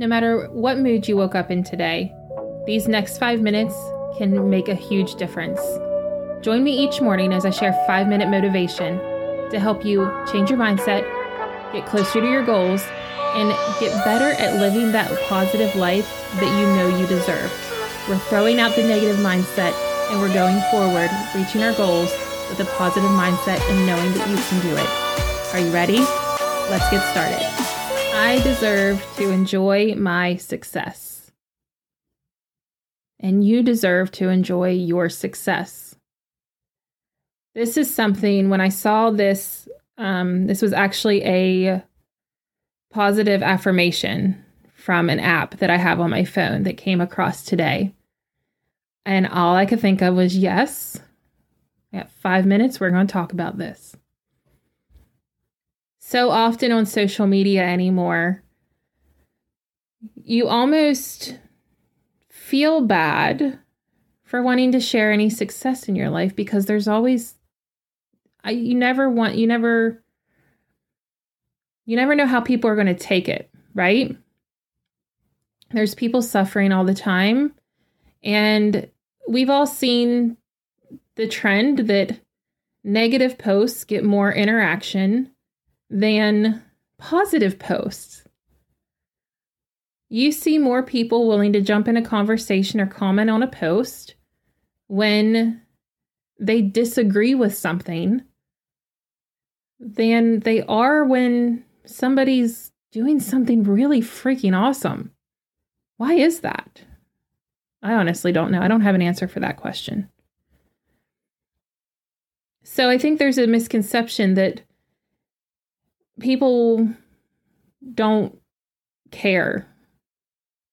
No matter what mood you woke up in today, these next five minutes can make a huge difference. Join me each morning as I share five minute motivation to help you change your mindset, get closer to your goals, and get better at living that positive life that you know you deserve. We're throwing out the negative mindset and we're going forward, reaching our goals with a positive mindset and knowing that you can do it. Are you ready? Let's get started. I deserve to enjoy my success. And you deserve to enjoy your success. This is something when I saw this, um, this was actually a positive affirmation from an app that I have on my phone that came across today. And all I could think of was yes, at five minutes, we're going to talk about this. So often on social media anymore, you almost feel bad for wanting to share any success in your life because there's always I, you never want you never you never know how people are going to take it, right? There's people suffering all the time and we've all seen the trend that negative posts get more interaction than positive posts. You see more people willing to jump in a conversation or comment on a post when they disagree with something than they are when somebody's doing something really freaking awesome. Why is that? I honestly don't know. I don't have an answer for that question. So I think there's a misconception that people don't care.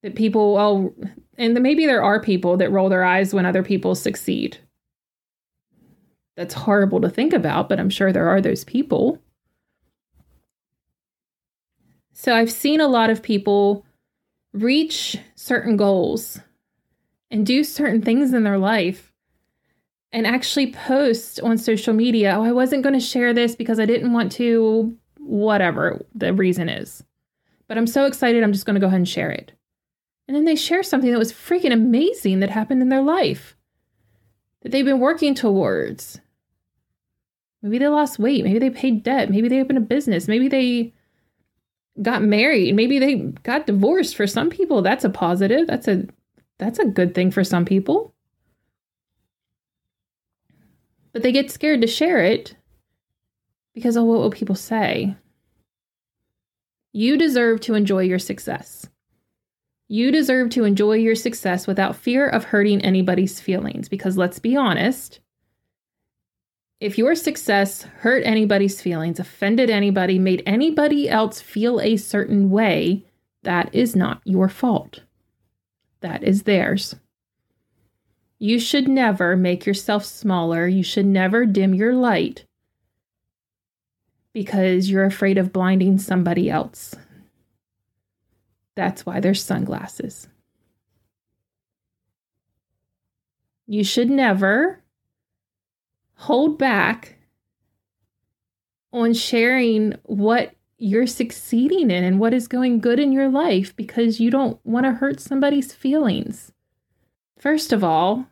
That people, oh, and maybe there are people that roll their eyes when other people succeed. That's horrible to think about, but I'm sure there are those people. So I've seen a lot of people reach certain goals and do certain things in their life and actually post on social media, oh, I wasn't going to share this because I didn't want to, whatever the reason is. But I'm so excited, I'm just going to go ahead and share it. And then they share something that was freaking amazing that happened in their life that they've been working towards. Maybe they lost weight. Maybe they paid debt. Maybe they opened a business. Maybe they got married. Maybe they got divorced. For some people, that's a positive. That's a that's a good thing for some people but they get scared to share it because of what will people say. You deserve to enjoy your success. You deserve to enjoy your success without fear of hurting anybody's feelings because let's be honest, if your success hurt anybody's feelings, offended anybody, made anybody else feel a certain way, that is not your fault. That is theirs. You should never make yourself smaller. You should never dim your light because you're afraid of blinding somebody else. That's why there's sunglasses. You should never hold back on sharing what you're succeeding in and what is going good in your life because you don't want to hurt somebody's feelings. First of all,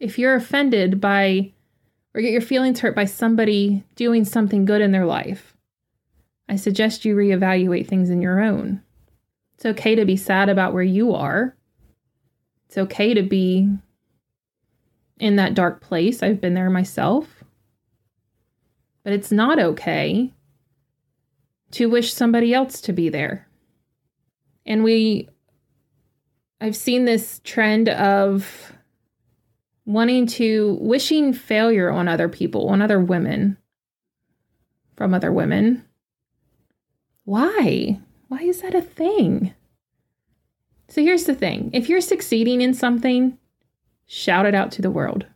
if you're offended by or get your feelings hurt by somebody doing something good in their life, I suggest you reevaluate things in your own. It's okay to be sad about where you are. It's okay to be in that dark place. I've been there myself. But it's not okay to wish somebody else to be there. And we I've seen this trend of wanting to wishing failure on other people, on other women, from other women. Why? Why is that a thing? So here's the thing if you're succeeding in something, shout it out to the world.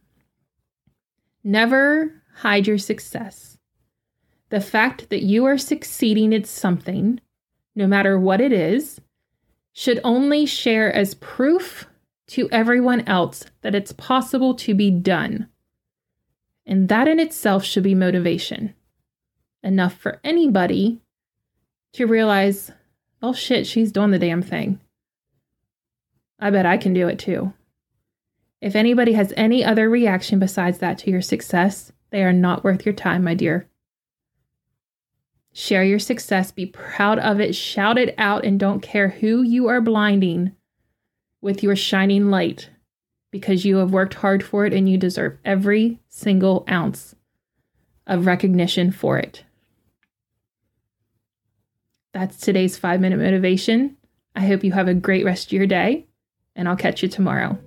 Never hide your success. The fact that you are succeeding at something, no matter what it is, should only share as proof to everyone else that it's possible to be done. And that in itself should be motivation enough for anybody to realize, oh shit, she's doing the damn thing. I bet I can do it too. If anybody has any other reaction besides that to your success, they are not worth your time, my dear. Share your success, be proud of it, shout it out, and don't care who you are blinding with your shining light because you have worked hard for it and you deserve every single ounce of recognition for it. That's today's five minute motivation. I hope you have a great rest of your day, and I'll catch you tomorrow.